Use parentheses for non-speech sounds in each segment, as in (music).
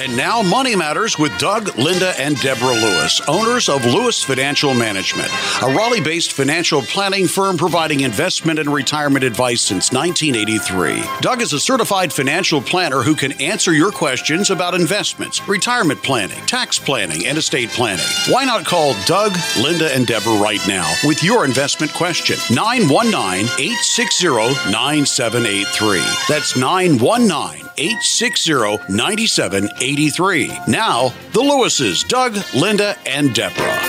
And now, Money Matters with Doug, Linda, and Deborah Lewis, owners of Lewis Financial Management, a Raleigh based financial planning firm providing investment and retirement advice since 1983. Doug is a certified financial planner who can answer your questions about investments, retirement planning, tax planning, and estate planning. Why not call Doug, Linda, and Deborah right now with your investment question? 919 860 9783. That's 919 860 9783. Now, the Lewises, Doug, Linda, and Deborah.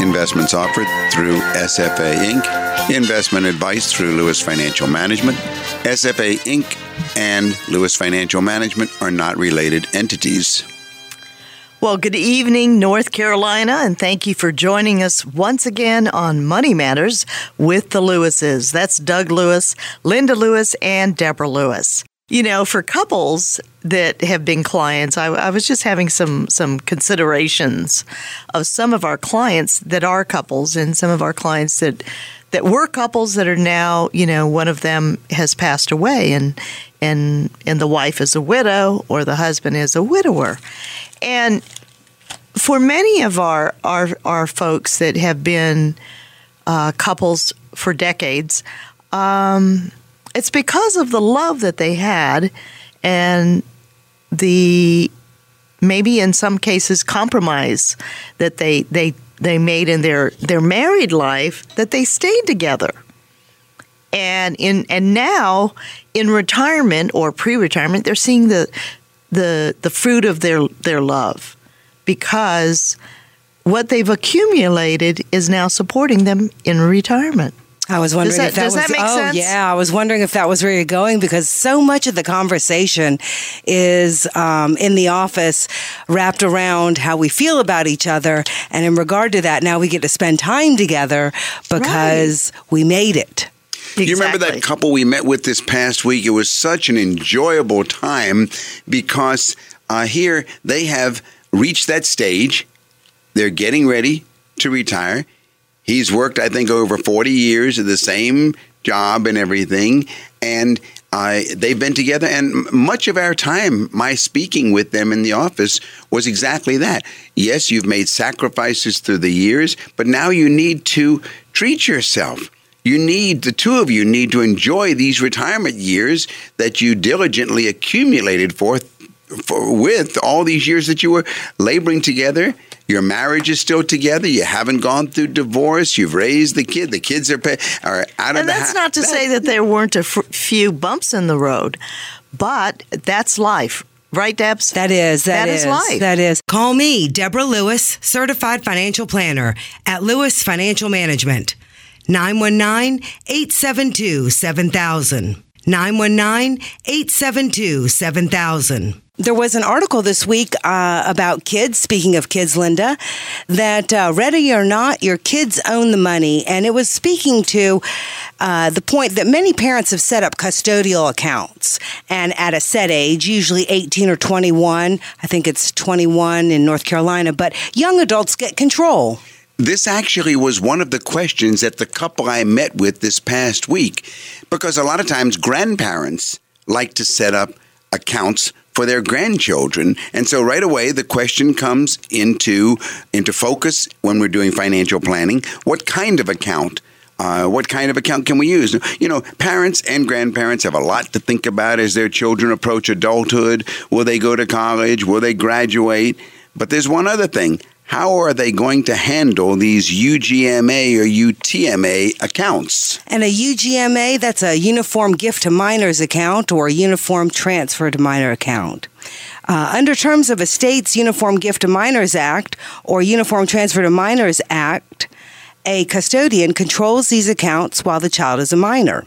Investments offered through SFA Inc. Investment advice through Lewis Financial Management. SFA Inc. and Lewis Financial Management are not related entities. Well, good evening, North Carolina, and thank you for joining us once again on Money Matters with the Lewises. That's Doug Lewis, Linda Lewis, and Deborah Lewis. You know, for couples that have been clients, I, I, was just having some some considerations of some of our clients that are couples, and some of our clients that that were couples that are now, you know, one of them has passed away, and and and the wife is a widow or the husband is a widower, and for many of our our, our folks that have been uh, couples for decades. Um, it's because of the love that they had and the maybe in some cases compromise that they they they made in their their married life that they stayed together. And in and now in retirement or pre-retirement they're seeing the the the fruit of their their love because what they've accumulated is now supporting them in retirement I was wondering that, if that does was that make oh sense? yeah, I was wondering if that was where you're going because so much of the conversation is um, in the office wrapped around how we feel about each other, and in regard to that, now we get to spend time together because right. we made it. Exactly. You remember that couple we met with this past week? It was such an enjoyable time because uh, here they have reached that stage. They're getting ready to retire He's worked, I think, over 40 years at the same job and everything. And they've been together, and much of our time, my speaking with them in the office was exactly that. Yes, you've made sacrifices through the years, but now you need to treat yourself. You need, the two of you need to enjoy these retirement years that you diligently accumulated for, for with all these years that you were laboring together your marriage is still together. You haven't gone through divorce. You've raised the kid. The kids are, pay, are out and of the And that's ha- not to that, say that there weren't a f- few bumps in the road, but that's life. Right, Debs? That is. that, that is, is life. That is. Call me, Deborah Lewis, certified financial planner at Lewis Financial Management. 919 872 7000. 919 872 7000. There was an article this week uh, about kids, speaking of kids, Linda, that uh, ready or not, your kids own the money. And it was speaking to uh, the point that many parents have set up custodial accounts. And at a set age, usually 18 or 21, I think it's 21 in North Carolina, but young adults get control. This actually was one of the questions that the couple I met with this past week, because a lot of times grandparents like to set up accounts for their grandchildren. And so right away the question comes into into focus when we're doing financial planning. What kind of account? Uh, what kind of account can we use? You know, parents and grandparents have a lot to think about as their children approach adulthood. Will they go to college? Will they graduate? But there's one other thing. How are they going to handle these UGMA or UTMA accounts? And a UGMA, that's a Uniform Gift to Minors account or a Uniform Transfer to Minor account. Uh, under terms of a state's Uniform Gift to Minors Act or Uniform Transfer to Minors Act, a custodian controls these accounts while the child is a minor.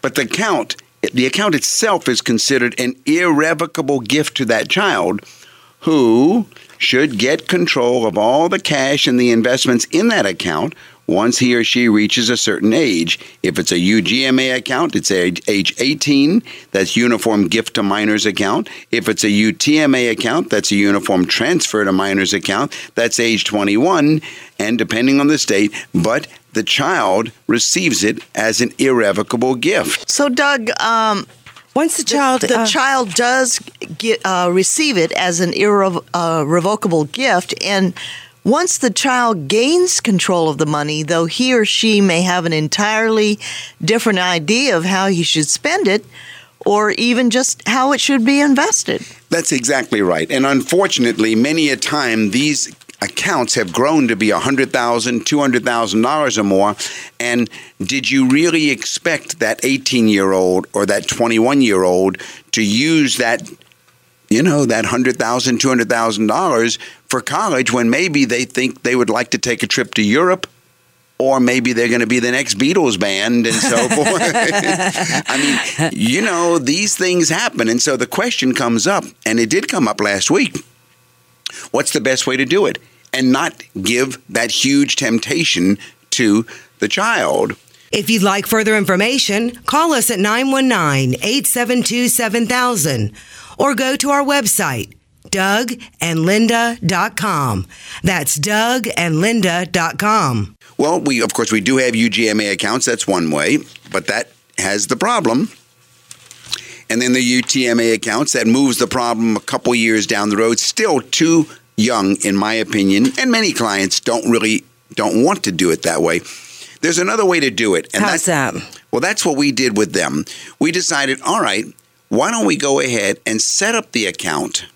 But the account, the account itself is considered an irrevocable gift to that child who should get control of all the cash and the investments in that account once he or she reaches a certain age. If it's a UGMA account, it's age, age 18, that's Uniform Gift to Minors account. If it's a UTMA account, that's a Uniform Transfer to Minors account, that's age 21, and depending on the state, but the child receives it as an irrevocable gift. So, Doug, um, Once the child, the, the uh, child does get uh, receive it as an irrevocable gift, and once the child gains control of the money, though he or she may have an entirely different idea of how he should spend it, or even just how it should be invested. That's exactly right. And unfortunately, many a time these accounts have grown to be $100,000, $200,000 or more. And did you really expect that 18 year old or that 21 year old to use that, you know, that $100,000, $200,000 for college when maybe they think they would like to take a trip to Europe? Or maybe they're going to be the next Beatles band and so (laughs) forth. I mean, you know, these things happen. And so the question comes up, and it did come up last week what's the best way to do it? And not give that huge temptation to the child. If you'd like further information, call us at 919 872 7000 or go to our website, dougandlinda.com. That's dougandlinda.com. Well, we of course we do have UGMA accounts, that's one way, but that has the problem. And then the UTMA accounts that moves the problem a couple years down the road, still too young, in my opinion, and many clients don't really don't want to do it that way. There's another way to do it. And How's that? Well, that's what we did with them. We decided, all right, why don't we go ahead and set up the account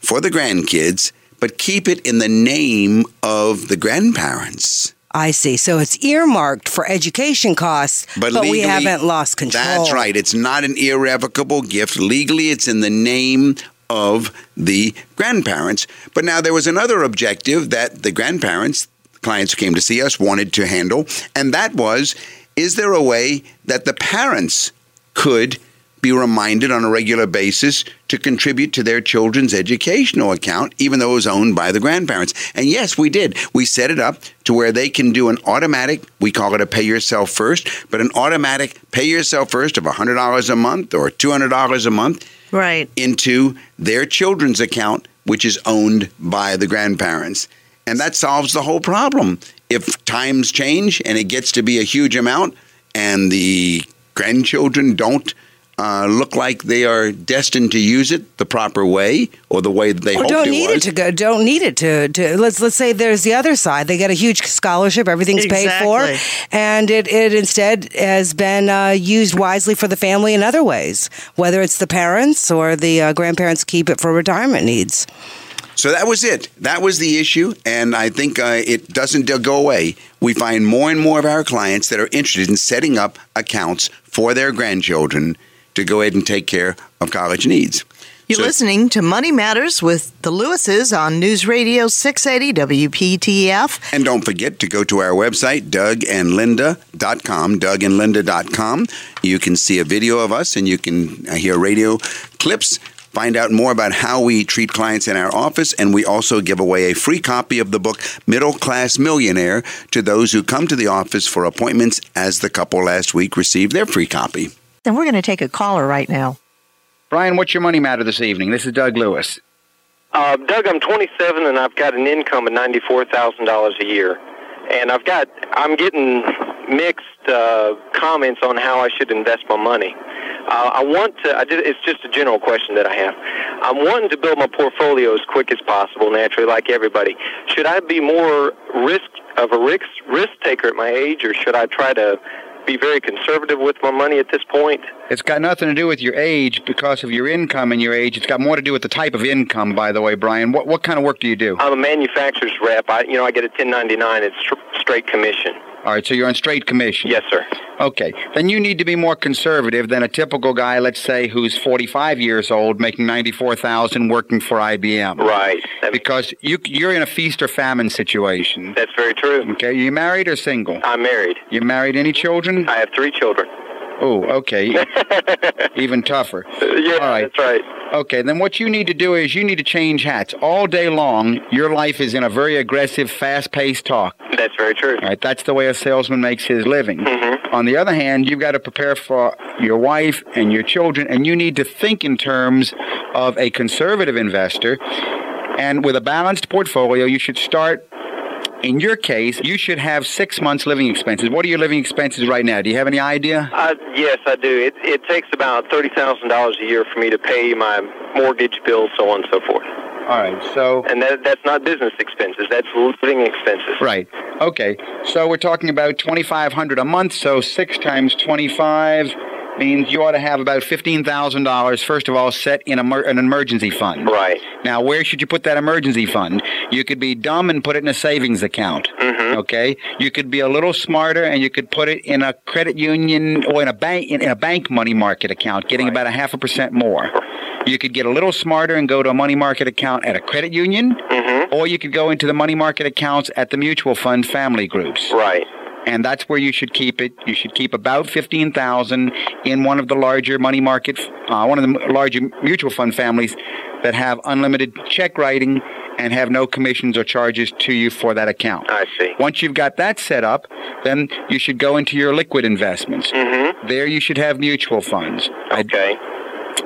for the grandkids, but keep it in the name of the grandparents? I see. So it's earmarked for education costs, but, but legally, we haven't lost control. That's right. It's not an irrevocable gift. Legally, it's in the name of the grandparents. But now there was another objective that the grandparents, clients who came to see us, wanted to handle, and that was is there a way that the parents could be reminded on a regular basis to contribute to their children's educational account, even though it was owned by the grandparents. And yes, we did. We set it up to where they can do an automatic, we call it a pay yourself first, but an automatic pay yourself first of $100 a month or $200 a month right. into their children's account, which is owned by the grandparents. And that solves the whole problem. If times change and it gets to be a huge amount and the grandchildren don't uh, look like they are destined to use it the proper way or the way that they or hoped don't it need was. it to go. Don't need it to, to let's let's say there's the other side. They get a huge scholarship, everything's exactly. paid for, and it it instead has been uh, used wisely for the family in other ways. Whether it's the parents or the uh, grandparents keep it for retirement needs. So that was it. That was the issue, and I think uh, it doesn't go away. We find more and more of our clients that are interested in setting up accounts for their grandchildren to go ahead and take care of college needs. You're so, listening to Money Matters with the Lewises on News Radio 680 WPTF. And don't forget to go to our website, dougandlinda.com, dougandlinda.com. You can see a video of us and you can uh, hear radio clips Find out more about how we treat clients in our office, and we also give away a free copy of the book Middle Class Millionaire to those who come to the office for appointments, as the couple last week received their free copy. Then we're going to take a caller right now. Brian, what's your money matter this evening? This is Doug Lewis. Uh, Doug, I'm 27 and I've got an income of $94,000 a year. And I've got, I'm getting mixed uh, comments on how I should invest my money. Uh, I want to, I did, it's just a general question that I have. I'm wanting to build my portfolio as quick as possible, naturally, like everybody. Should I be more risk of a risk, risk taker at my age, or should I try to be very conservative with my money at this point. It's got nothing to do with your age because of your income and your age. It's got more to do with the type of income, by the way, Brian. What what kind of work do you do? I'm a manufacturer's rep. I you know I get a 1099. It's straight commission. All right, so you're on straight commission. Yes, sir. Okay, then you need to be more conservative than a typical guy, let's say, who's 45 years old, making 94,000, working for IBM. Right. because you you're in a feast or famine situation. That's very true. Okay, you married or single? I'm married. You married? Any children? I have three children. Oh, okay. (laughs) Even tougher. Yeah, right. that's right. Okay, then what you need to do is you need to change hats. All day long, your life is in a very aggressive, fast paced talk. That's very true. All right, that's the way a salesman makes his living. Mm-hmm. On the other hand, you've got to prepare for your wife and your children, and you need to think in terms of a conservative investor. And with a balanced portfolio, you should start in your case, you should have six months living expenses. What are your living expenses right now? Do you have any idea? Uh, yes, I do. It, it takes about $30,000 a year for me to pay my mortgage bill, so on and so forth. All right, so. And that, that's not business expenses, that's living expenses. Right. Okay. So we're talking about 2500 a month, so 6 times 25 means you ought to have about $15,000 first of all set in a, an emergency fund. Right. Now, where should you put that emergency fund? You could be dumb and put it in a savings account. Mm-hmm. Okay? You could be a little smarter and you could put it in a credit union or in a bank in, a bank money market account, getting Right. about a half a percent more. You could get a little smarter and go to a money market account at a credit union, Mm-hmm. or you could go into the money market accounts at the mutual fund family groups Right. And that's where you should keep it. You should keep about fifteen thousand in one of the larger money market, uh, one of the larger mutual fund families that have unlimited check writing and have no commissions or charges to you for that account. I see. Once you've got that set up, then you should go into your liquid investments. Mm-hmm. There, you should have mutual funds. I, Okay.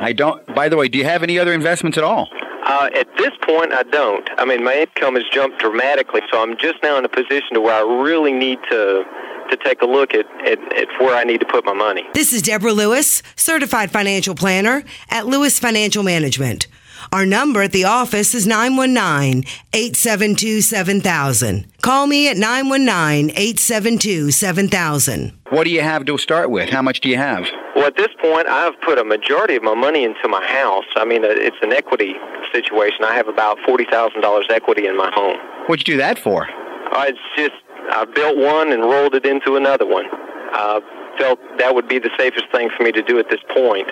I don't. By the way, do you have any other investments at all? Uh, at this point, I don't. I mean, my income has jumped dramatically, so I'm just now in a position to where I really need to to take a look at, at, at where I need to put my money. This is Deborah Lewis, certified financial planner at Lewis Financial Management. Our number at the office is 919 872 7000. Call me at 919 872 7000. What do you have to start with? How much do you have? At this point, I've put a majority of my money into my house. I mean, uh, it's an equity situation. I have about forty thousand dollars equity in my home. What'd you do that for? I just I built one and rolled it into another one. I felt that would be the safest thing for me to do at this point,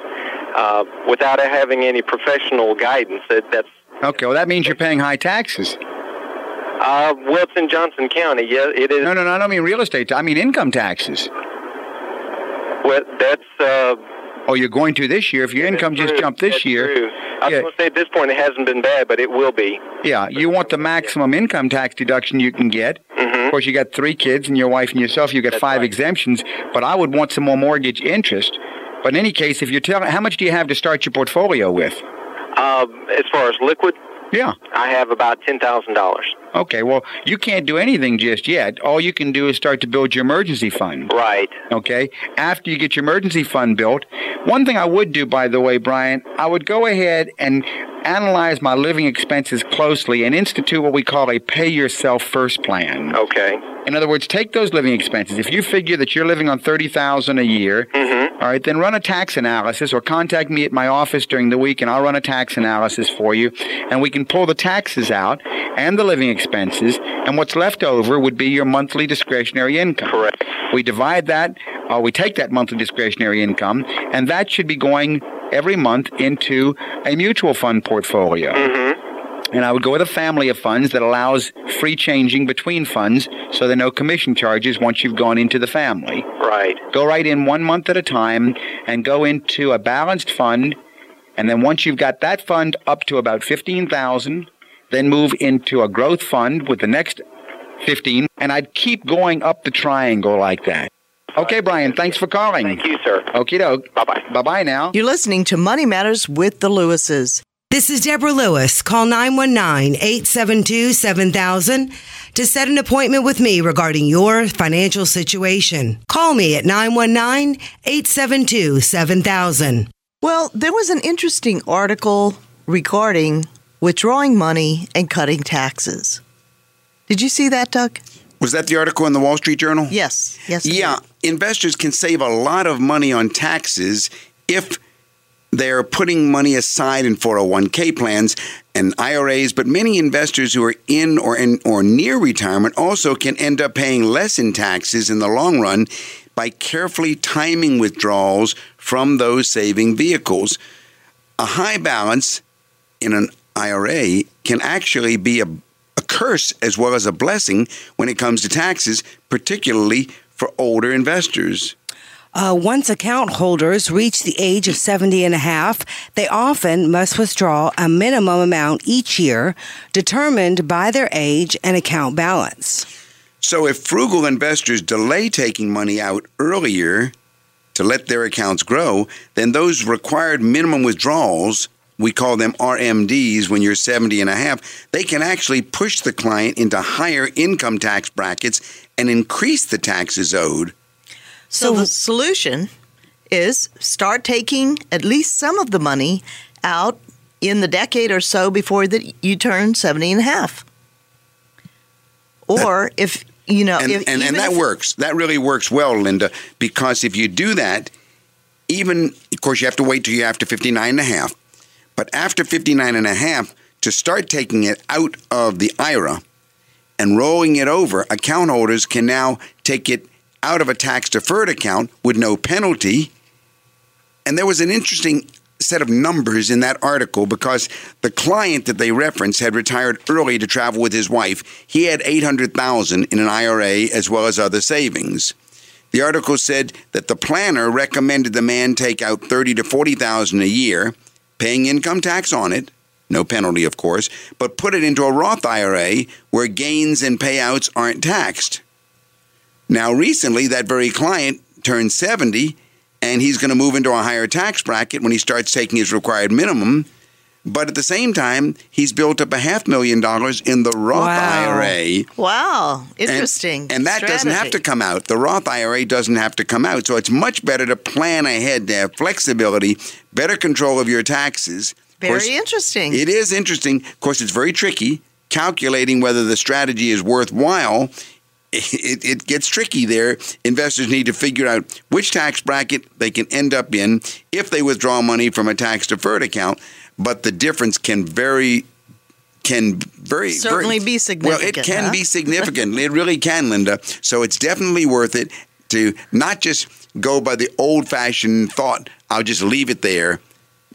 uh, without having any professional guidance. That, that's Okay, well that means you're paying high taxes. uh, well, it's in Johnston County. Yeah, it is. No, no, no. I don't mean real estate. I mean income taxes. Well, that's. Uh, Oh, you're going to this year. If your income that's just jumped this That's year, true. I was Yeah. going to say at this point it hasn't been bad, but it will be. yeah, you want the maximum income tax deduction you can get. Of course, you got three kids and your wife and yourself. You got That's five right. exemptions. But I would want some more mortgage interest. But in any case, if you're telling, how much do you have to start your portfolio with? Uh, as far as liquid, Yeah. I have about ten thousand dollars. Okay. Well, you can't do anything just yet. All you can do is start to build your emergency fund. Right. okay? After you get your emergency fund built, one thing I would do, by the way, Brian, I would go ahead and analyze my living expenses closely and institute what we call a pay yourself first plan. Okay. In other words, take those living expenses. If you figure that you're living on thirty thousand a year, mm-hmm. all right, then run a tax analysis or contact me at my office during the week and I'll run a tax analysis for you and we can pull the taxes out and the living expenses and what's left over would be your monthly discretionary income. Correct. We divide that, or we take that monthly discretionary income, and that should be going every month into a mutual fund portfolio. Mm-hmm. And I would go with a family of funds that allows free changing between funds so there are no commission charges once you've gone into the family. Right. Go right in one month at a time and go into a balanced fund. And then once you've got that fund up to about 15,000, then move into a growth fund with the next 15. And I'd keep going up the triangle like that. Okay, Brian, thanks for calling. Thank you, sir. Okie doke. Bye bye. Bye bye now. You're listening to Money Matters with the Lewises. This is Deborah Lewis. Call 919 872 7000 to set an appointment with me regarding your financial situation. Call me at 919 872 7000. Well, there was an interesting article regarding withdrawing money and cutting taxes. Did you see that, Doug? Was that the article in the Wall Street Journal? Yes. Yes. Yeah, investors can save a lot of money on taxes if they're putting money aside in 401k plans and IRAs, but many investors who are in or in or near retirement also can end up paying less in taxes in the long run by carefully timing withdrawals from those saving vehicles. A high balance in an IRA can actually be a, a curse as well as a blessing when it comes to taxes, particularly for older investors. Uh, once account holders reach the age of 70 and a half, they often must withdraw a minimum amount each year determined by their age and account balance. So if frugal investors delay taking money out earlier to let their accounts grow, then those required minimum withdrawals we call them RMDs when you're 70 and a half, they can actually push the client into higher income tax brackets and increase the taxes owed. So, the solution is start taking at least some of the money out in the decade or so before that you turn 70 and a half. Or if you know, and, if, and, and that if- works. That really works well, Linda, because if you do that, even, of course, you have to wait till you're after 59 and a half. But after 59 and a half, to start taking it out of the IRA and rolling it over, account holders can now take it out of a tax deferred account with no penalty. And there was an interesting set of numbers in that article because the client that they referenced had retired early to travel with his wife. He had 800,000 in an IRA as well as other savings. The article said that the planner recommended the man take out 30 to 40,000 a year, paying income tax on it, no penalty of course, but put it into a Roth IRA where gains and payouts aren't taxed. Now recently that very client turned 70 and he's going to move into a higher tax bracket when he starts taking his required minimum. But at the same time, he's built up a half million dollars in the Roth Wow. IRA. Wow, And- interesting. And, that doesn't have to come out. The Roth IRA doesn't have to come out. So it's much better to plan ahead, to have flexibility, better control of your taxes. Very course, interesting. It is interesting. Of course, it's very tricky. Calculating whether the strategy is worthwhile, it, it gets tricky there. Investors need to figure out which tax bracket they can end up in if they withdraw money from a tax deferred account. But the difference can vary. Can very Certainly very- be significant. Well, it can huh? be (laughs) significant. it really can, Linda. So it's definitely worth it to not just go by the old fashioned thought, I'll just leave it there,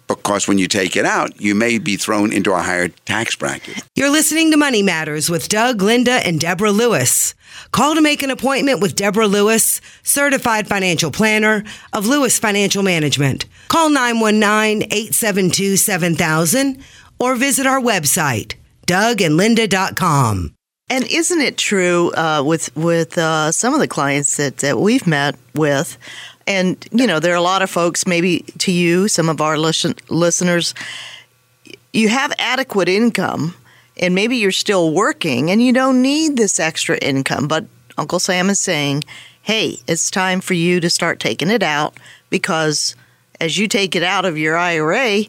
because when you take it out, you may be thrown into a higher tax bracket. You're listening to Money Matters with Doug, Linda, and Deborah Lewis. Call to make an appointment with Deborah Lewis, certified financial planner of Lewis Financial Management. Call 919 872 7000 or visit our website, dougandlinda.com. And isn't it true uh, with with uh, some of the clients that, that we've met with, and you know there are a lot of folks, maybe to you, some of our listen, listeners, you have adequate income, and maybe you're still working, and you don't need this extra income. But Uncle Sam is saying, "Hey, it's time for you to start taking it out because as you take it out of your IRA,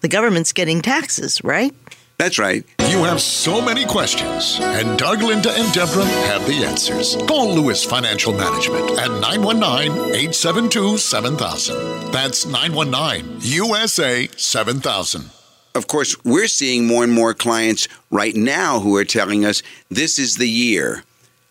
the government's getting taxes, right?" That's right. You have so many questions, and Doug, Linda, and Deborah have the answers. Call Lewis Financial Management at 919 872 7000. That's 919 USA 7000. Of course, we're seeing more and more clients right now who are telling us this is the year.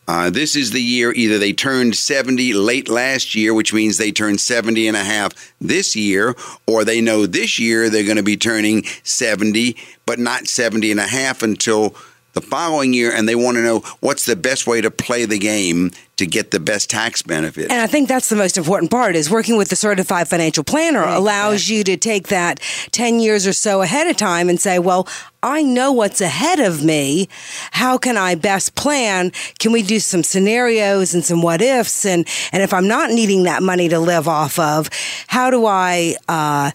Uh, this is the year either they turned 70 late last year, which means they turned 70 and a half this year, or they know this year they're going to be turning 70, but not 70 and a half until the following year, and they want to know what's the best way to play the game to get the best tax benefit. And I think that's the most important part is working with the certified financial planner allows you to take that 10 years or so ahead of time and say, well, I know what's ahead of me. How can I best plan? Can we do some scenarios and some what ifs? And, and if I'm not needing that money to live off of, how do I, uh,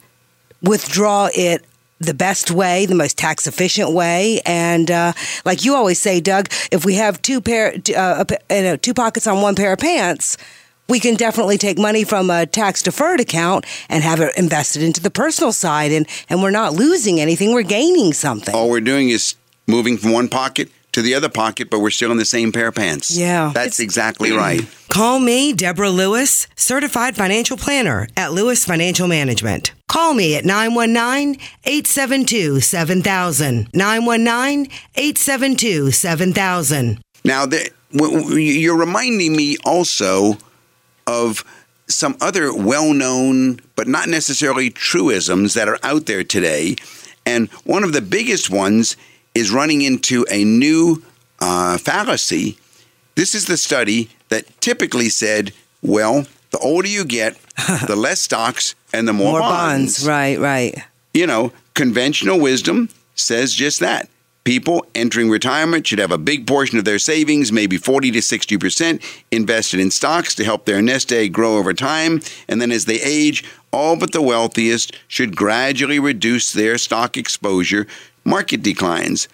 withdraw it the best way, the most tax efficient way, and uh, like you always say, Doug, if we have two pair, uh, you know, two pockets on one pair of pants, we can definitely take money from a tax deferred account and have it invested into the personal side, and and we're not losing anything, we're gaining something. All we're doing is moving from one pocket to the other pocket, but we're still in the same pair of pants. Yeah. That's exactly right. (clears throat) Call me, Deborah Lewis, certified financial planner at Lewis Financial Management. Call me at 919 872 7000. 919 872 7000. Now, the, you're reminding me also of some other well known, but not necessarily truisms that are out there today. And one of the biggest ones is running into a new uh, fallacy. This is the study that typically said, well, the older you get, (laughs) the less stocks and the more, More bonds, right, right. you know, conventional wisdom says just that. people entering retirement should have a big portion of their savings, maybe 40 to 60%, invested in stocks to help their nest egg grow over time. And then as they age, all but the wealthiest should gradually reduce their stock exposure. Market declines.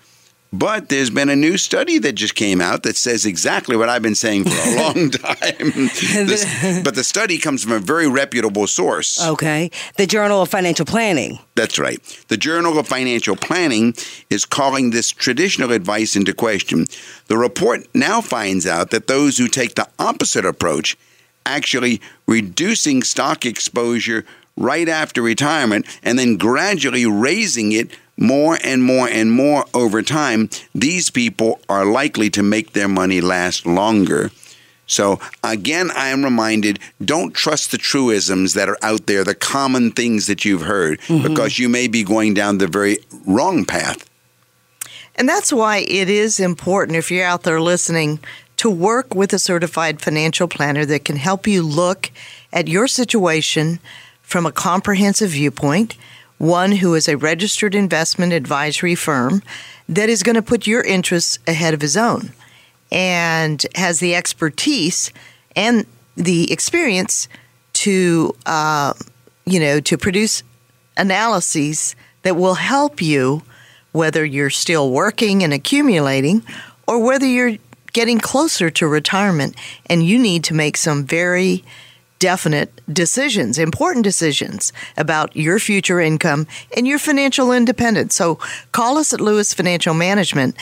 But there's been a new study that just came out that says exactly what I've been saying for a (laughs) long time. (laughs) This, but the study comes from a very reputable source. Okay. The Journal of Financial Planning. That's right. The Journal of Financial Planning is calling this traditional advice into question. The report now finds out that those who take the opposite approach, actually reducing stock exposure right after retirement and then gradually raising it more and more and more over time, these people are likely to make their money last longer. So, again, I am reminded don't trust the truisms that are out there, the common things that you've heard, mm-hmm. because you may be going down the very wrong path. And that's why it is important, if you're out there listening, to work with a certified financial planner that can help you look at your situation from a comprehensive viewpoint one who is a registered investment advisory firm that is going to put your interests ahead of his own and has the expertise and the experience to, uh, you know, to produce analyses that will help you whether you're still working and accumulating or whether you're getting closer to retirement. And you need to make some very definite decisions, important decisions about your future income and your financial independence. So call us at Lewis Financial Management.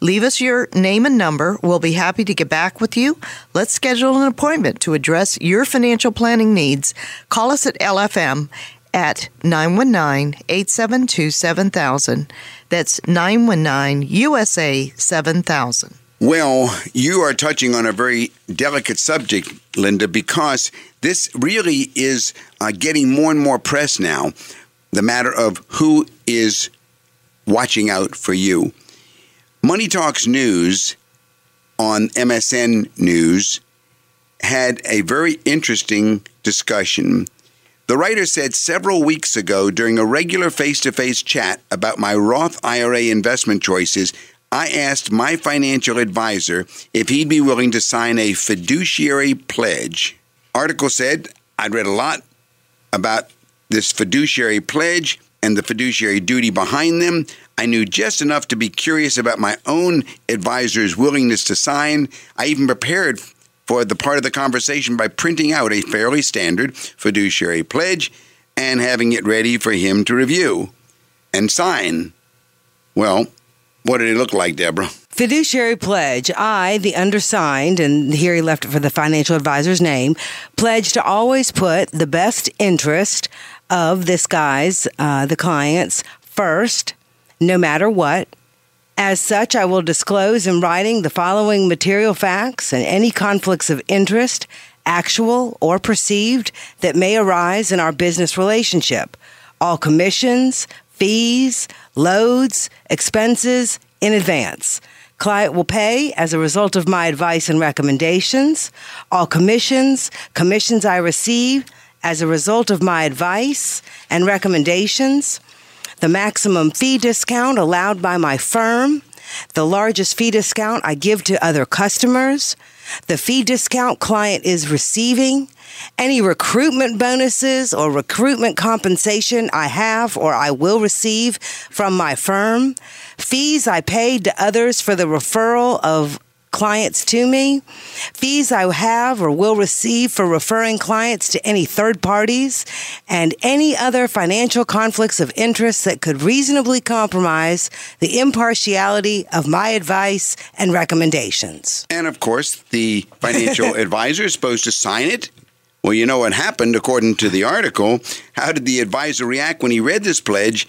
Leave us your name and number. We'll be happy to get back with you. Let's schedule an appointment to address your financial planning needs. Call us at LFM at 919 872 7000. That's 919 USA 7000. Well, you are touching on a very delicate subject, Linda, because this really is uh, getting more and more press now. The matter of who is watching out for you. Money Talks News on MSN News had a very interesting discussion. The writer said several weeks ago during a regular face to face chat about my Roth IRA investment choices I asked my financial advisor if he'd be willing to sign a fiduciary pledge. Article said I'd read a lot about this fiduciary pledge and the fiduciary duty behind them. I knew just enough to be curious about my own advisor's willingness to sign. I even prepared for the part of the conversation by printing out a fairly standard fiduciary pledge and having it ready for him to review and sign. Well, what did it look like, Deborah? Fiduciary pledge. I, the undersigned, and here he left it for the financial advisor's name, pledge to always put the best interest of this guy's, uh, the client's, first, no matter what. As such, I will disclose in writing the following material facts and any conflicts of interest, actual or perceived, that may arise in our business relationship. All commissions, fees, loads, expenses in advance. Client will pay as a result of my advice and recommendations. All commissions, commissions I receive as a result of my advice and recommendations. The maximum fee discount allowed by my firm. The largest fee discount I give to other customers. The fee discount client is receiving any recruitment bonuses or recruitment compensation I have or I will receive from my firm, fees I paid to others for the referral of clients to me, fees I have or will receive for referring clients to any third parties, and any other financial conflicts of interest that could reasonably compromise the impartiality of my advice and recommendations. And of course, the financial (laughs) advisor is supposed to sign it well, you know what happened according to the article. How did the advisor react when he read this pledge?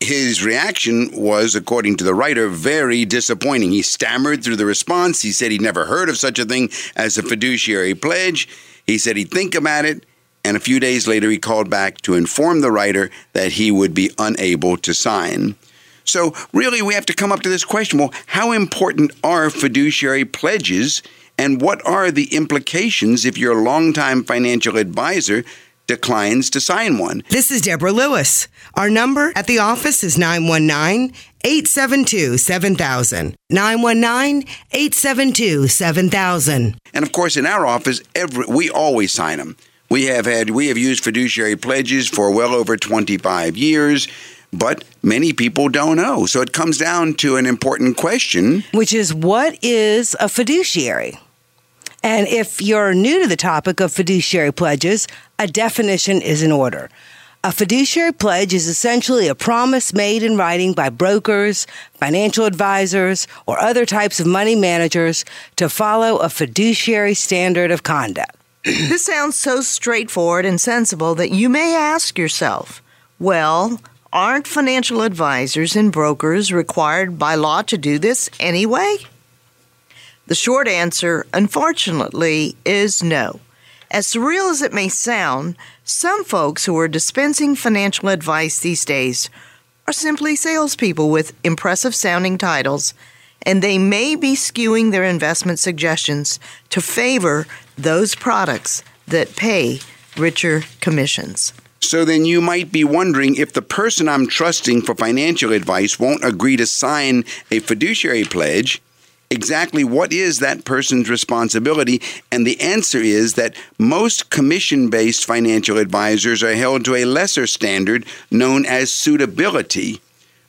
His reaction was, according to the writer, very disappointing. He stammered through the response. He said he'd never heard of such a thing as a fiduciary pledge. He said he'd think about it. And a few days later, he called back to inform the writer that he would be unable to sign. So, really, we have to come up to this question well, how important are fiduciary pledges and what are the implications if your longtime financial advisor declines to sign one. This is Deborah Lewis. Our number at the office is 919 872 7000. 919 872 7000. And of course, in our office, every, we always sign them. We have had we have used fiduciary pledges for well over 25 years, but many people don't know. So it comes down to an important question, which is what is a fiduciary? And if you're new to the topic of fiduciary pledges, a definition is in order. A fiduciary pledge is essentially a promise made in writing by brokers, financial advisors, or other types of money managers to follow a fiduciary standard of conduct. (clears throat) this sounds so straightforward and sensible that you may ask yourself, well, aren't financial advisors and brokers required by law to do this anyway? The short answer, unfortunately, is no. As surreal as it may sound, some folks who are dispensing financial advice these days are simply salespeople with impressive sounding titles, and they may be skewing their investment suggestions to favor those products that pay richer commissions. So then you might be wondering if the person I'm trusting for financial advice won't agree to sign a fiduciary pledge exactly what is that person's responsibility? And the answer is that most commission based financial advisors are held to a lesser standard known as suitability.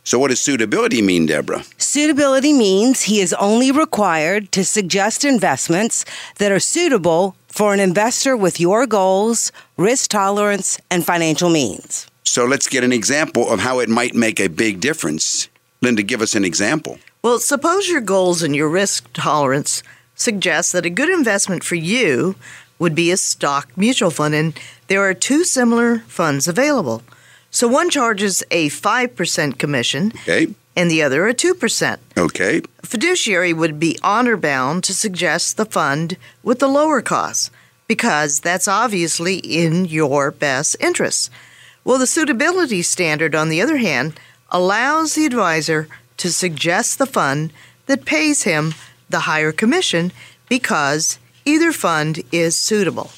So, what does suitability mean, Deborah? Suitability means he is only required to suggest investments that are suitable for an investor with your goals, risk tolerance, and financial means. So, let's get an example of how it might make a big difference. Linda, give us an example. Well, suppose your goals and your risk tolerance suggest that a good investment for you would be a stock mutual fund, and there are two similar funds available. So one charges a 5% commission. Okay. And the other a 2%. Okay. A fiduciary would be honor bound to suggest the fund with the lower cost because that's obviously in your best interest. Well, the suitability standard, on the other hand, allows the advisor to suggest the fund that pays him the higher commission because either fund is suitable.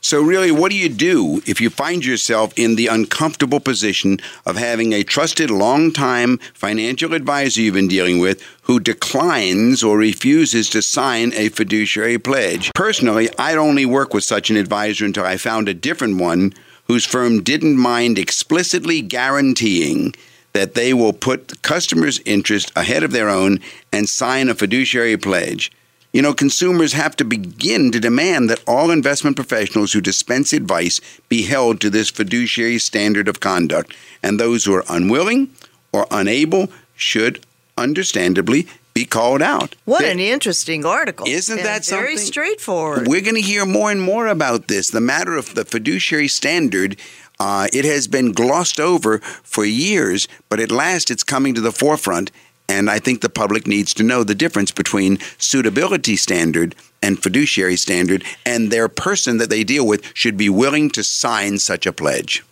So, really, what do you do if you find yourself in the uncomfortable position of having a trusted, long-time financial advisor you've been dealing with who declines or refuses to sign a fiduciary pledge? Personally, I'd only work with such an advisor until I found a different one whose firm didn't mind explicitly guaranteeing that they will put the customers' interest ahead of their own and sign a fiduciary pledge. You know, consumers have to begin to demand that all investment professionals who dispense advice be held to this fiduciary standard of conduct, and those who are unwilling or unable should understandably be called out. What an interesting article. Isn't that something? Very straightforward. We're going to hear more and more about this. The matter of the fiduciary standard uh, it has been glossed over for years, but at last it's coming to the forefront. And I think the public needs to know the difference between suitability standard and fiduciary standard, and their person that they deal with should be willing to sign such a pledge.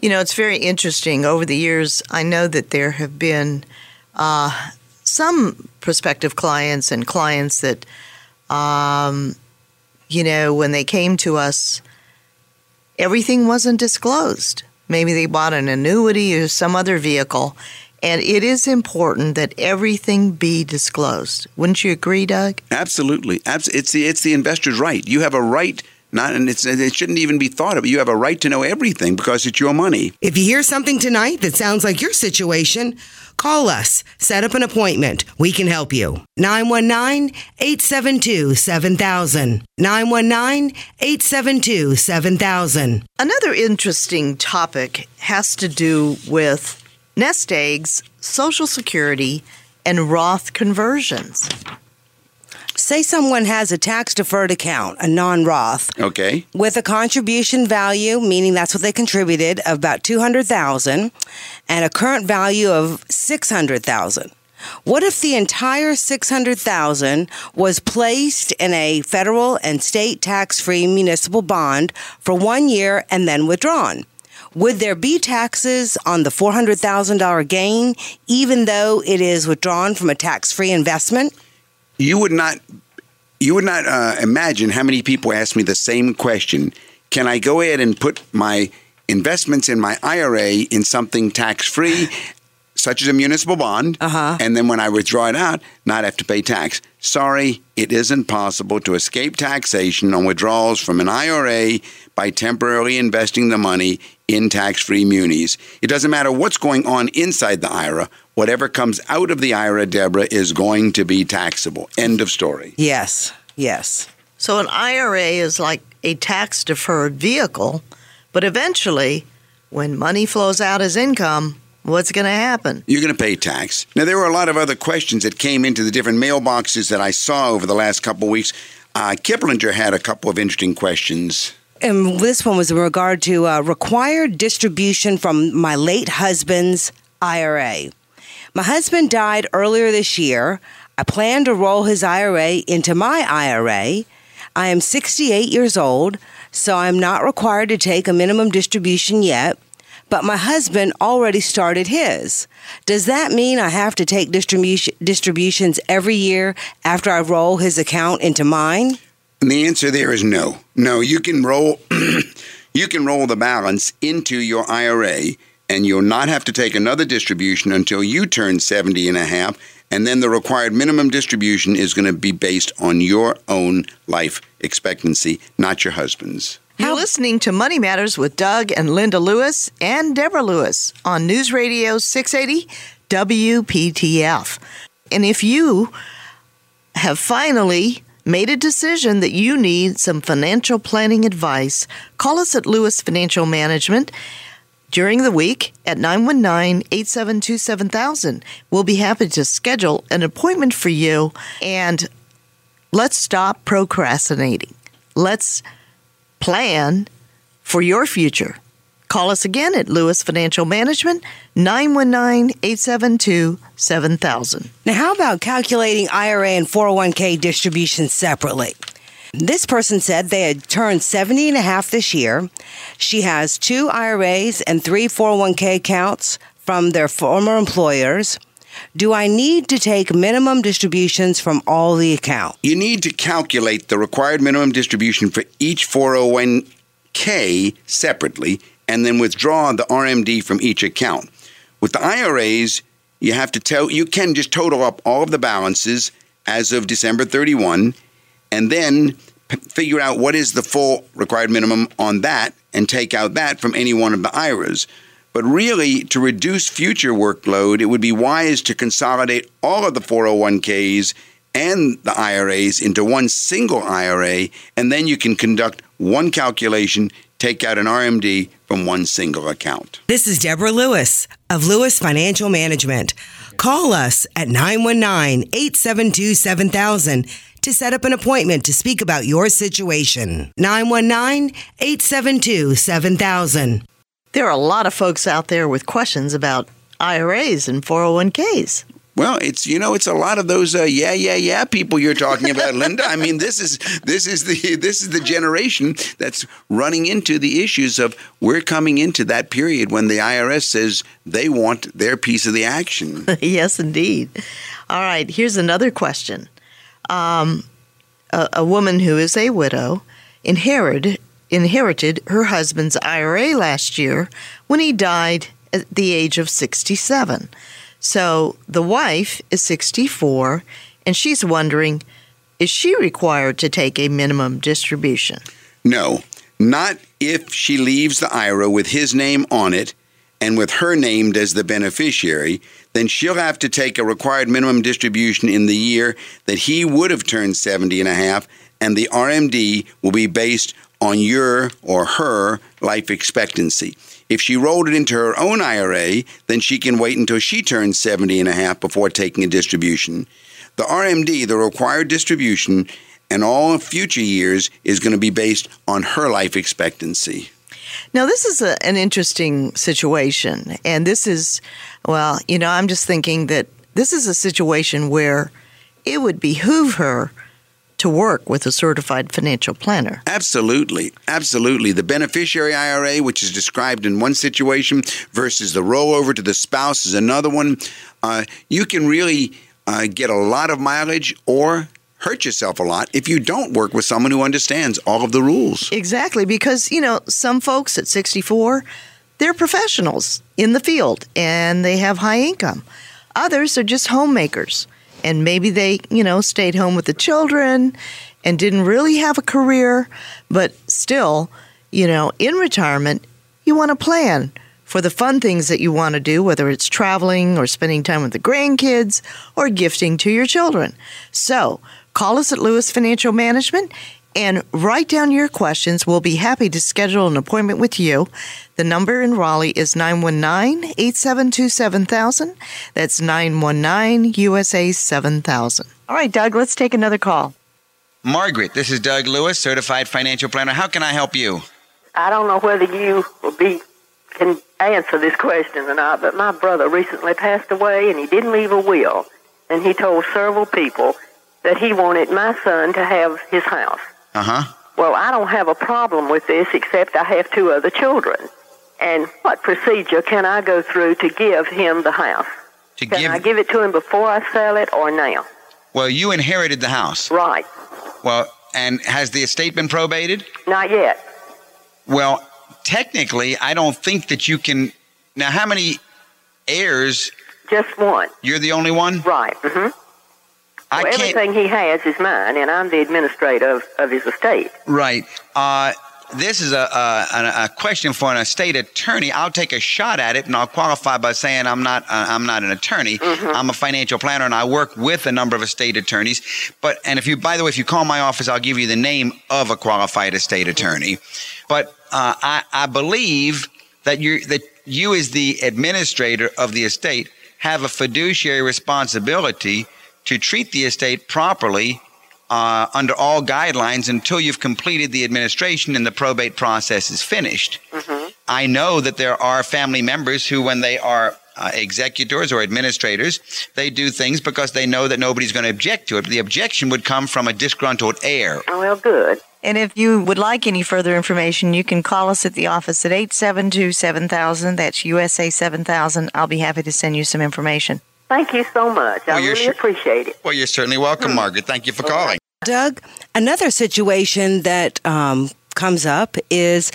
You know, it's very interesting. Over the years, I know that there have been uh, some prospective clients and clients that, um, you know, when they came to us, everything wasn't disclosed. Maybe they bought an annuity or some other vehicle. And it is important that everything be disclosed. Wouldn't you agree, Doug? Absolutely. It's the, it's the investor's right. You have a right not, and it shouldn't even be thought of. You have a right to know everything because it's your money. If you hear something tonight that sounds like your situation, call us. Set up an appointment. We can help you. 919 872 7000. 919 872 7000. Another interesting topic has to do with nest eggs, Social Security, and Roth conversions. Say someone has a tax deferred account, a non Roth. Okay. With a contribution value, meaning that's what they contributed, of about 200,000 and a current value of 600,000. What if the entire 600,000 was placed in a federal and state tax-free municipal bond for 1 year and then withdrawn? Would there be taxes on the $400,000 gain even though it is withdrawn from a tax-free investment? you would not you would not uh, imagine how many people ask me the same question can I go ahead and put my investments in my IRA in something tax free, such as a municipal bond, Uh-huh. and then when I withdraw it out, not have to pay tax? Sorry, it isn't possible to escape taxation on withdrawals from an IRA by temporarily investing the money in tax free munis. It doesn't matter what's going on inside the IRA, whatever comes out of the IRA, Deborah, is going to be taxable. End of story. Yes, yes. So an IRA is like a tax deferred vehicle, but eventually, when money flows out as income, what's going to happen? You're going to pay tax. Now, there were a lot of other questions that came into the different mailboxes that I saw over the last couple of weeks. Uh, Kiplinger had a couple of interesting questions. And this one was in regard to uh, required distribution from my late husband's IRA. My husband died earlier this year. I plan to roll his IRA into my IRA. I am 68 years old, so I'm not required to take a minimum distribution yet, but my husband already started his. Does that mean I have to take distribution, distributions every year after I roll his account into mine? And the answer there is no. No, you can roll (clears throat) you can roll the balance into your IRA and you'll not have to take another distribution until you turn 70 and a half and then the required minimum distribution is going to be based on your own life expectancy, not your husband's. You're listening to Money Matters with Doug and Linda Lewis and Deborah Lewis on News Radio 680 WPTF. And if you have finally made a decision that you need some financial planning advice, call us at Lewis Financial Management during the week at 919 872 7000. We'll be happy to schedule an appointment for you and let's stop procrastinating. Let's plan for your future. Call us again at Lewis Financial Management, 919 872 7000. Now, how about calculating IRA and 401k distributions separately? This person said they had turned 70 and a half this year. She has two IRAs and three 401k accounts from their former employers. Do I need to take minimum distributions from all the accounts? You need to calculate the required minimum distribution for each 401k separately and then withdraw the RMD from each account. With the IRAs, you have to tell you can just total up all of the balances as of December 31 and then p- figure out what is the full required minimum on that and take out that from any one of the IRAs. But really, to reduce future workload, it would be wise to consolidate all of the 401ks and the IRAs into one single IRA, and then you can conduct one calculation, take out an RMD from one single account. This is Deborah Lewis of Lewis Financial Management. Call us at 919 872 7000 to set up an appointment to speak about your situation. 919 872 7000. There are a lot of folks out there with questions about IRAs and 401ks. Well, it's you know it's a lot of those uh, yeah yeah yeah people you're talking about, Linda. I mean this is this is the this is the generation that's running into the issues of we're coming into that period when the IRS says they want their piece of the action. (laughs) yes, indeed. All right, here's another question. Um, a, a woman who is a widow inherited inherited her husband's IRA last year when he died at the age of 67. So the wife is 64 and she's wondering is she required to take a minimum distribution? No, not if she leaves the IRA with his name on it and with her named as the beneficiary, then she'll have to take a required minimum distribution in the year that he would have turned 70 and a half, and the RMD will be based on your or her life expectancy. If she rolled it into her own IRA, then she can wait until she turns 70 and a half before taking a distribution. The RMD, the required distribution, and all future years is going to be based on her life expectancy. Now, this is a, an interesting situation. And this is, well, you know, I'm just thinking that this is a situation where it would behoove her to work with a certified financial planner. Absolutely. Absolutely. The beneficiary IRA, which is described in one situation, versus the rollover to the spouse is another one. Uh, you can really uh, get a lot of mileage or hurt yourself a lot if you don't work with someone who understands all of the rules. Exactly, because, you know, some folks at 64, they're professionals in the field and they have high income. Others are just homemakers and maybe they, you know, stayed home with the children and didn't really have a career, but still, you know, in retirement, you want to plan for the fun things that you want to do, whether it's traveling or spending time with the grandkids or gifting to your children. So, call us at Lewis Financial Management and write down your questions. We'll be happy to schedule an appointment with you. The number in Raleigh is 919 872 7000. That's 919 USA 7000. All right, Doug, let's take another call. Margaret, this is Doug Lewis, certified financial planner. How can I help you? I don't know whether you will be can answer this question or not, but my brother recently passed away and he didn't leave a will. And he told several people that he wanted my son to have his house. Uh huh. Well, I don't have a problem with this except I have two other children. And what procedure can I go through to give him the house? To Can give. I give it to him before I sell it or now? well, you inherited the house. Right. Well, and has the estate been probated? Not yet. Well, technically, I don't think that you can. Now, how many heirs? Just one. You're the only one? Right. hmm I well, everything he has is mine, and I'm the administrator of, of his estate. Right. Uh, this is a, a, a- question for an estate attorney. I'll take a shot at it, and I'll qualify by saying I'm not uh, I'm not an attorney. I'm a financial planner, and I work with a number of estate attorneys. But and if you, by the way, if you call my office, I'll give you the name of a qualified estate attorney. But uh, I, I believe that you that you, as the administrator of the estate, have a fiduciary responsibility to treat the estate properly uh, under all guidelines until you've completed the administration and the probate process is finished. I know that there are family members who, when they are uh, executors or administrators, they do things because they know that nobody's going to object to it. The objection would come from a disgruntled heir. Oh, well, good. And if you would like any further information, you can call us at the office at 872 7000. That's USA 7000. I'll be happy to send you some information. Thank you so much. Well, I really sure- appreciate it. Well, you're certainly welcome, Margaret. Thank you for calling. Doug, another situation that um, comes up is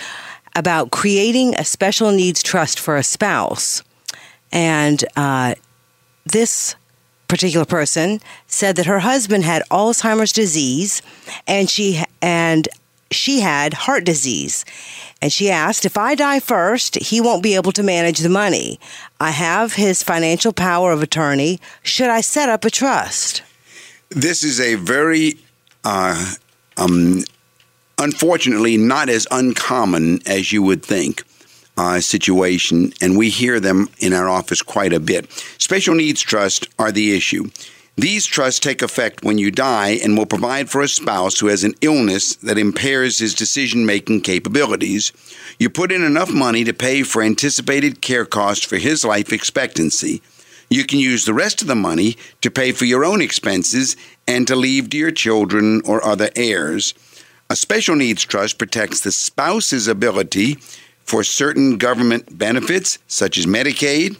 about creating a special needs trust for a spouse. And uh, this particular person said that her husband had Alzheimer's disease and she and she had heart disease. And she asked, if I die first, he won't be able to manage the money. I have his financial power of attorney. Should I set up a trust? This is a very, uh, um, unfortunately, not as uncommon as you would think. Uh, situation, and we hear them in our office quite a bit. Special needs trusts are the issue. These trusts take effect when you die and will provide for a spouse who has an illness that impairs his decision making capabilities. You put in enough money to pay for anticipated care costs for his life expectancy. You can use the rest of the money to pay for your own expenses and to leave to your children or other heirs. A special needs trust protects the spouse's ability for certain government benefits, such as Medicaid,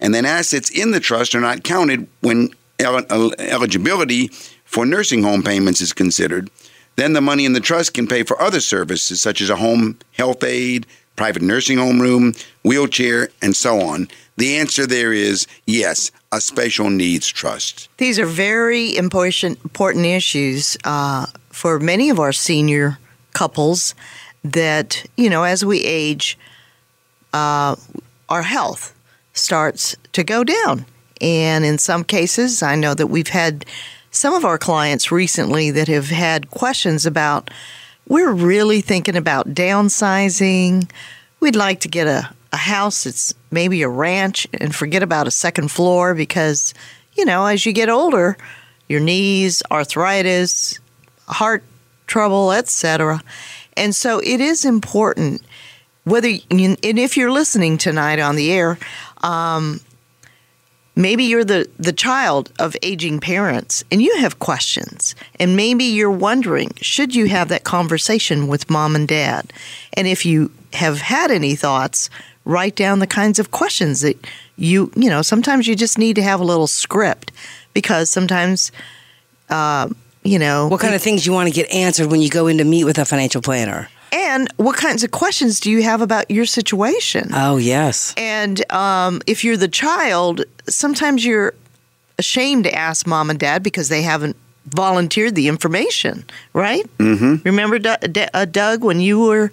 and then assets in the trust are not counted when eligibility for nursing home payments is considered. Then the money in the trust can pay for other services, such as a home health aide, private nursing home room, wheelchair, and so on. The answer there is yes, a special needs trust. These are very important, important issues uh, for many of our senior couples that, you know, as we age, uh, our health starts to go down. And in some cases, I know that we've had some of our clients recently that have had questions about we're really thinking about downsizing. We'd like to get a, a house that's maybe a ranch and forget about a second floor because, you know, as you get older, your knees, arthritis, heart trouble, etc. And so it is important whether and if you're listening tonight on the air, um, maybe you're the, the child of aging parents and you have questions and maybe you're wondering should you have that conversation with mom and dad and if you have had any thoughts write down the kinds of questions that you you know sometimes you just need to have a little script because sometimes uh, you know, What kind of things you want to get answered when you go in to meet with a financial planner? And what kinds of questions do you have about your situation? Oh, yes. And um, if you're the child, sometimes you're ashamed to ask mom and dad because they haven't volunteered the information, right? Mm-hmm. Remember, D- D- uh, Doug, when you were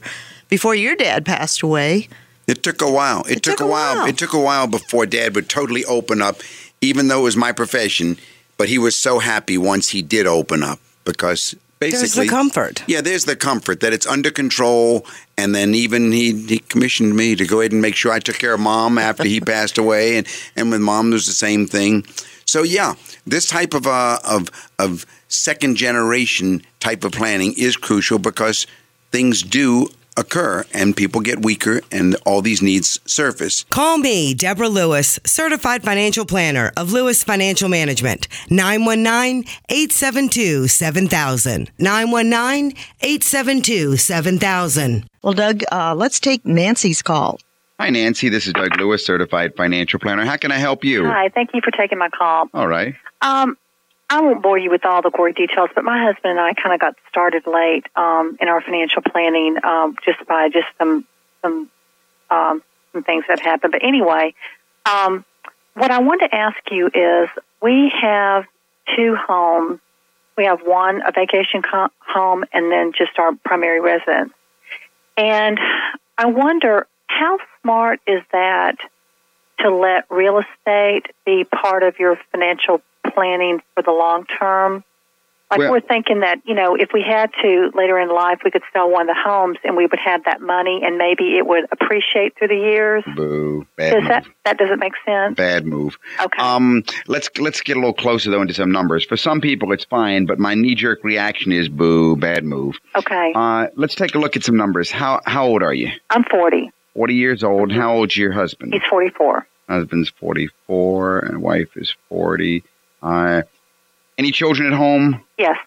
before your dad passed away? It took a while. It, took, a while. It took a while before Dad would totally open up, even though it was my profession. But he was so happy once he did open up because basically There's the comfort. Yeah, there's the comfort that it's under control. And then even he, he commissioned me to go ahead and make sure I took care of mom after he (laughs) passed away. And, and with mom, there's the same thing. So, yeah, this type of, uh, of, of second generation type of planning is crucial because things do occur and people get weaker and all these needs surface. Call me, Deborah Lewis, certified financial planner of Lewis Financial Management. 919-872-7000. 919-872-7000. Well, Doug, uh, let's take Nancy's call. Hi, Nancy. This is Doug Lewis, certified financial planner. How can I help you? Hi, thank you for taking my call. All right. Um, I won't bore you with all the gory details, but my husband and I kind of got started late um, in our financial planning um, just by just some some um, some things that happened. But anyway, um, what I want to ask you is, we have two homes. We have one a vacation home, and then just our primary residence. And I wonder how smart is that to let real estate be part of your financial planning for the long term? Like Well- we're thinking that, you know, if we had to later in life, we could sell one of the homes and we would have that money and maybe it would appreciate through the years. Boo. Bad Does move. that that doesn't make sense? Bad move. Okay. Um, let's let's get a little closer though into some numbers. For some people, it's fine, but my knee jerk reaction is boo. Bad move. Okay. Uh, let's take a look at some numbers. How how old are you? I'm 40. Forty years old. How old's your husband? He's 44. Husband's forty four, and wife is forty. Uh, any children at home? Yes.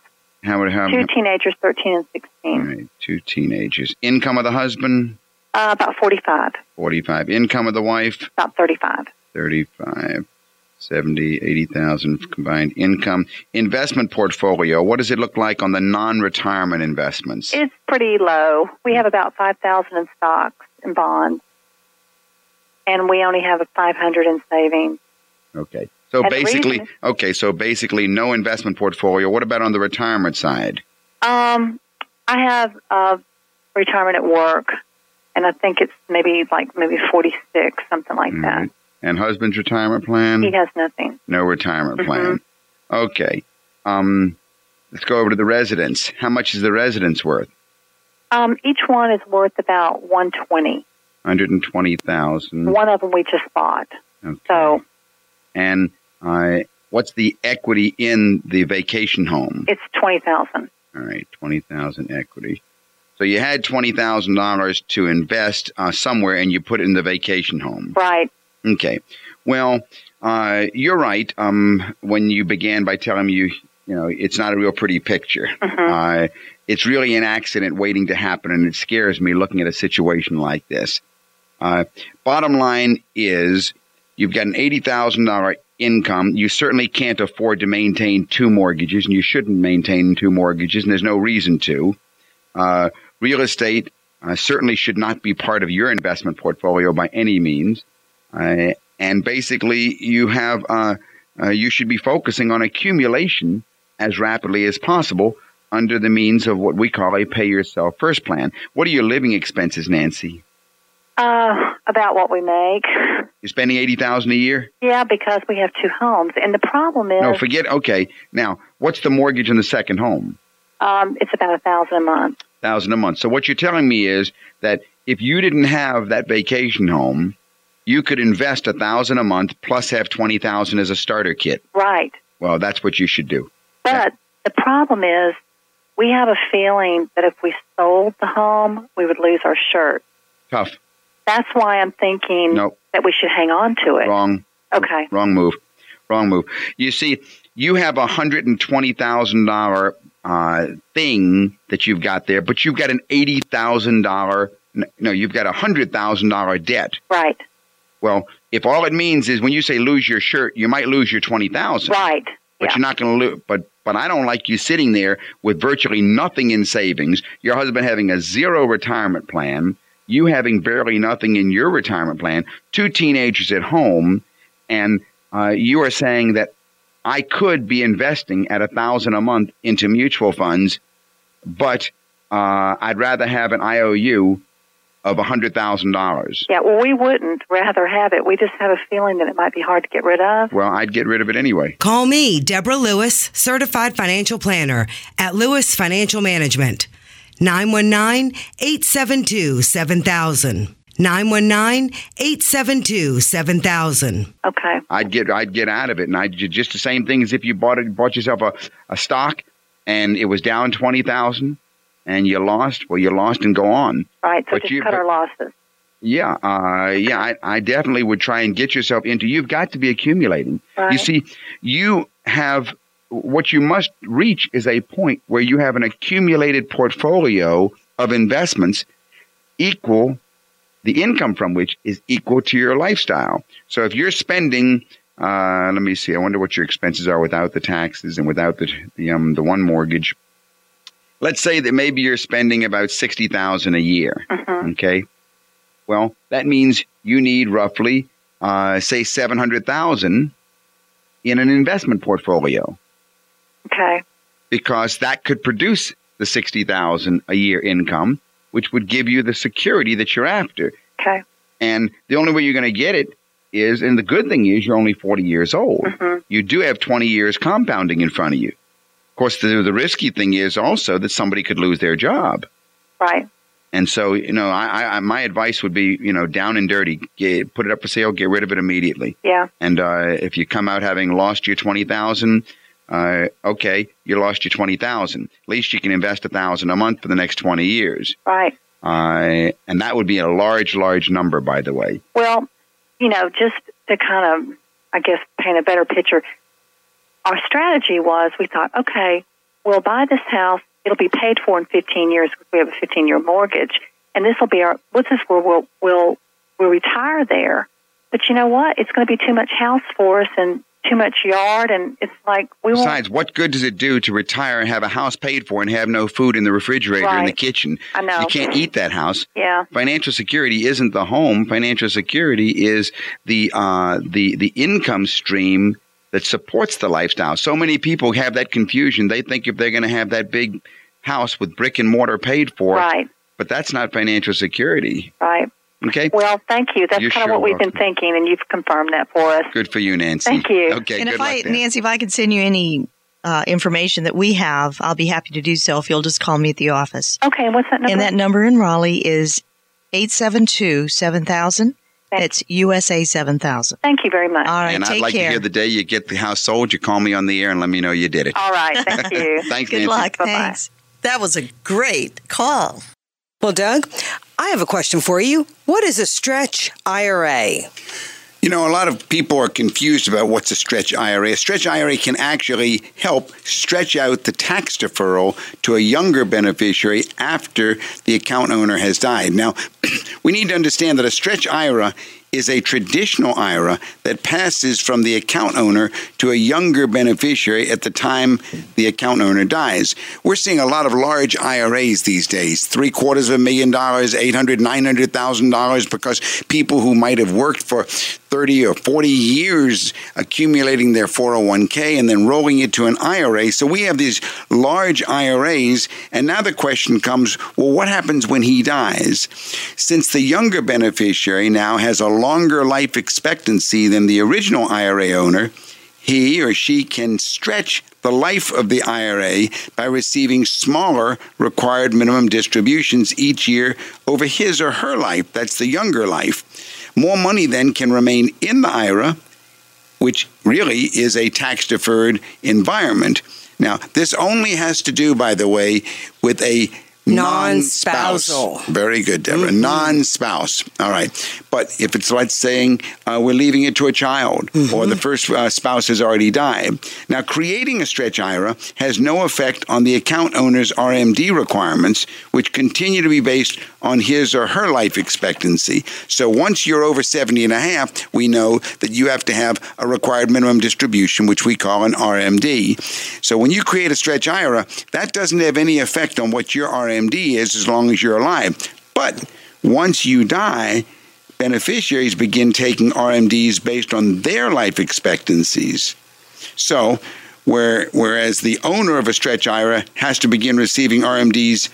How would how? Two teenagers, 13 and 16. right, two teenagers. Income of the husband? Uh, about 45. 45. Income of the wife? About 35. 35, 70, 80,000 combined income. Investment portfolio, what does it look like on the non-retirement investments? It's pretty low. We have about 5000 in stocks and bonds. And we only have 500 in savings. Okay. So And basically, reason- okay, so basically no investment portfolio. What about on the retirement side? Um, I have uh, retirement at work, and I think it's maybe like maybe 46, something like that. And husband's retirement plan? He has nothing. No retirement plan. Mm-hmm. Okay. Um, let's go over to the residence. How much is the residence worth? Um, each one is worth about 120. 120,000. One of them we just bought. Okay. So And uh, what's the equity in the vacation home? it's 20,000. All right, twenty thousand equity. So you had twenty thousand dollars to invest uh, somewhere, and you put it in the vacation home. Right. Okay. Well, uh, you're right. Um, when you began by telling me you, you know, it's not a real pretty picture. Uh, it's really an accident waiting to happen, and it scares me looking at a situation like this. Uh, bottom line is, you've got an eighty thousand dollar income. You certainly can't afford to maintain two mortgages, and you shouldn't maintain two mortgages, and there's no reason to. Uh, real estate uh, certainly should not be part of your investment portfolio by any means. Uh, and basically, you have uh, uh, you should be focusing on accumulation as rapidly as possible under the means of what we call a pay yourself first plan. What are your living expenses, Nancy? Uh, about what we make. You're spending eighty thousand a year? Yeah, because we have two homes, and the problem is, No, forget. Okay, now what's the mortgage on the second home? um, it's about a thousand a month. Thousand a month. So what you're telling me is that if you didn't have that vacation home, you could invest a thousand a month plus have twenty thousand as a starter kit. Right. Well, that's what you should do. But the problem is, we have a feeling that if we sold the home, we would lose our shirt. Tough. That's why I'm thinking Nope. that we should hang on to it. Wrong. Okay. Wrong move. Wrong move. You see, you have a hundred and twenty thousand dollar uh, thing that you've got there, but you've got an eighty thousand dollar. No, you've got a hundred thousand dollar debt. Right. Well, if all it means is when you say lose your shirt, you might lose your twenty thousand. Right. but Yeah. you're not going to lose. But but I don't like you sitting there with virtually nothing in savings. Your husband having a zero retirement plan. You having barely nothing in your retirement plan. Two teenagers at home, and uh, you are saying that I could be investing at a thousand a month into mutual funds, but uh, I'd rather have an IOU of a hundred thousand dollars. Yeah, well, we wouldn't rather have it. We just have a feeling that it might be hard to get rid of. Well, I'd get rid of it anyway. Call me, Deborah Lewis, certified financial planner at Lewis Financial Management. 919 872 7000. 919 872 7000. Okay. I'd get I'd get out of it, and I'd ju- just the same thing as if you bought it bought yourself a, a stock, and it was down twenty thousand, and you lost. Well, you lost and go on. Right, so But just you- cut but- our losses. Yeah, uh, yeah. I, I definitely would try and get yourself into. You've got to be accumulating. You see, you have what you must reach is a point where you have an accumulated portfolio of investments equal the income from which is equal to your lifestyle. So if you're spending, uh, let me see, I wonder what your expenses are without the taxes and without the the um the one mortgage. Let's say that maybe you're spending about sixty thousand a year. Okay, well that means you need roughly, uh, say seven hundred thousand in an investment portfolio Okay. because that could produce the 60,000 a year income which would give you the security that you're after Okay. and the only way you're going to get it is and the good thing is you're only 40 years old Mm-hmm. you do have 20 years compounding in front of you of course the, the risky thing is also that somebody could lose their job Right. and so you know I, I my advice would be you know down and dirty get, put it up for sale get rid of it immediately Yeah. and uh, if you come out having lost your twenty thousand, uh, okay, you lost your twenty thousand. At least you can invest a thousand a month for the next twenty years, Right. uh, and that would be a large, large number, by the way. Well, you know, just to kind of, I guess, paint a better picture, our strategy was we thought, okay, we'll buy this house. It'll be paid for in 15 years because we have a 15 year mortgage. And this will be our, what's this where we'll, we'll, we'll retire there. But you know what? It's going to be too much house for us and too much yard. And it's like, we. Besides, what good does it do to retire and have a house paid for and have no food in the refrigerator in the kitchen? I know. You can't eat that house. Yeah. Financial security isn't the home. Financial security is the uh, the the income stream that supports the lifestyle. So many people have that confusion. They think if they're going to have that big house with brick and mortar paid for, Right. but that's not financial security. Right. Okay. Well, thank you. That's You're kind of sure what we've been thinking, and you've confirmed that for us. Good for you, Nancy. Thank you. Okay. and good if luck I, there. Nancy, if I can send you any uh, information that we have, I'll be happy to do so if you'll just call me at the office. Okay, and what's that number? And that number in Raleigh is 872 7000. It's USA 7000. Thank you very much. All right, and I'd like care. to hear the day you get the house sold. You call me on the air and let me know you did it. All right. Thank (laughs) you. Thanks, Good Nancy. luck. Bye-bye. Thanks. That was a great call. Well, Doug, I have a question for you. What is a stretch IRA? You know, a lot of people are confused about what's a stretch IRA. A stretch IRA can actually help stretch out the tax deferral to a younger beneficiary after the account owner has died. Now, (clears throat) we need to understand that a stretch IRA is a traditional IRA that passes from the account owner to a younger beneficiary at the time the account owner dies. We're seeing a lot of large IRAs these days, three quarters of a million dollars, eight hundred, nine hundred thousand dollars, because people who might have worked for 30 or 40 years accumulating their 401k and then rolling it to an IRA. So we have these large IRAs, and now the question comes well, what happens when he dies? Since the younger beneficiary now has a longer life expectancy than the original IRA owner, he or she can stretch the life of the IRA by receiving smaller required minimum distributions each year over his or her life. That's the younger life. More money then can remain in the IRA, which really is a tax deferred environment. Now, this only has to do, by the way, with a non-spouse. Non-spousal. Very good, Deborah. Non-spouse. All right. But if it's like saying uh, we're leaving it to a child or the first uh, spouse has already died. Now, creating a stretch IRA has no effect on the account owner's RMD requirements, which continue to be based on his or her life expectancy. So once you're over 70 and a half, we know that you have to have a required minimum distribution, which we call an RMD. So when you create a stretch IRA, that doesn't have any effect on what your RMD is as long as you're alive. But once you die, beneficiaries begin taking RMDs based on their life expectancies. So, where, whereas the owner of a stretch IRA has to begin receiving RMDs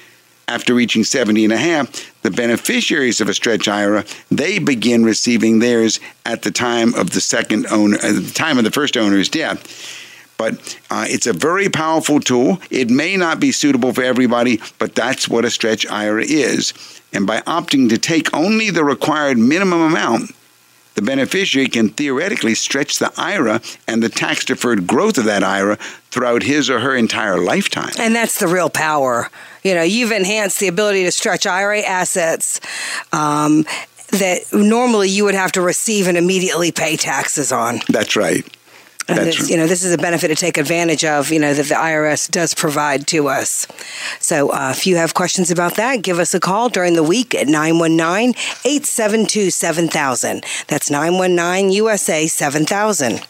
after reaching 70 and a half, the beneficiaries of a stretch IRA, they begin receiving theirs at the time of the second owner, at the time of the first owner's death. But uh, it's a very powerful tool. It may not be suitable for everybody, but that's what a stretch IRA is. And by opting to take only the required minimum amount, the beneficiary can theoretically stretch the IRA and the tax deferred growth of that IRA throughout his or her entire lifetime. And that's the real power. You know, you've enhanced the ability to stretch IRA assets. Um, that normally you would have to receive and immediately pay taxes on. That's right. And this, you know, this is a benefit to take advantage of, you know, that the IRS does provide to us. So uh, if you have questions about that, give us a call during the week at 919 872 7000. That's 919 USA 7000.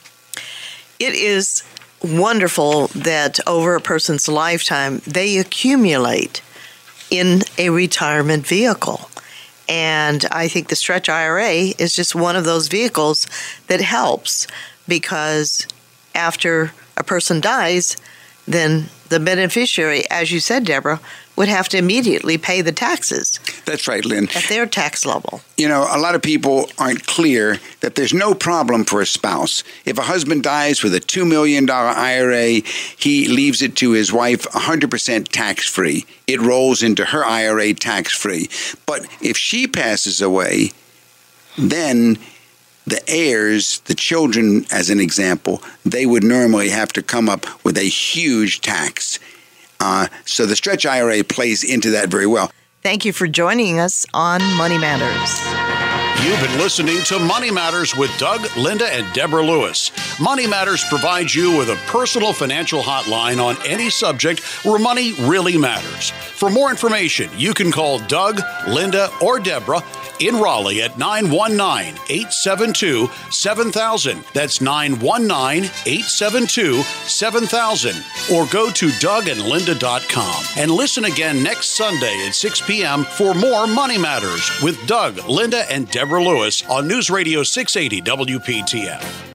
It is wonderful that over a person's lifetime, they accumulate in a retirement vehicle. And I think the Stretch IRA is just one of those vehicles that helps because after a person dies, then the beneficiary, as you said, Deborah, would have to immediately pay the taxes. That's right, Lynn. At their tax level. You know, a lot of people aren't clear that there's no problem for a spouse. If a husband dies with a $2 million IRA, he leaves it to his wife 100% tax free. It rolls into her IRA tax free. But if she passes away, then the heirs, the children, as an example, they would normally have to come up with a huge tax. Uh, so the stretch IRA plays into that very well. Thank you for joining us on Money Matters. You've been listening to Money Matters with Doug, Linda, and Deborah Lewis. Money Matters provides you with a personal financial hotline on any subject where money really matters. For more information, you can call Doug, Linda, or Deborah in Raleigh at 919 872 7000. That's 919 872 7000. Or go to dougandlinda.com and listen again next Sunday at 6 p.m. for more Money Matters with Doug, Linda, and Deborah Lewis on News Radio 680 WPTF.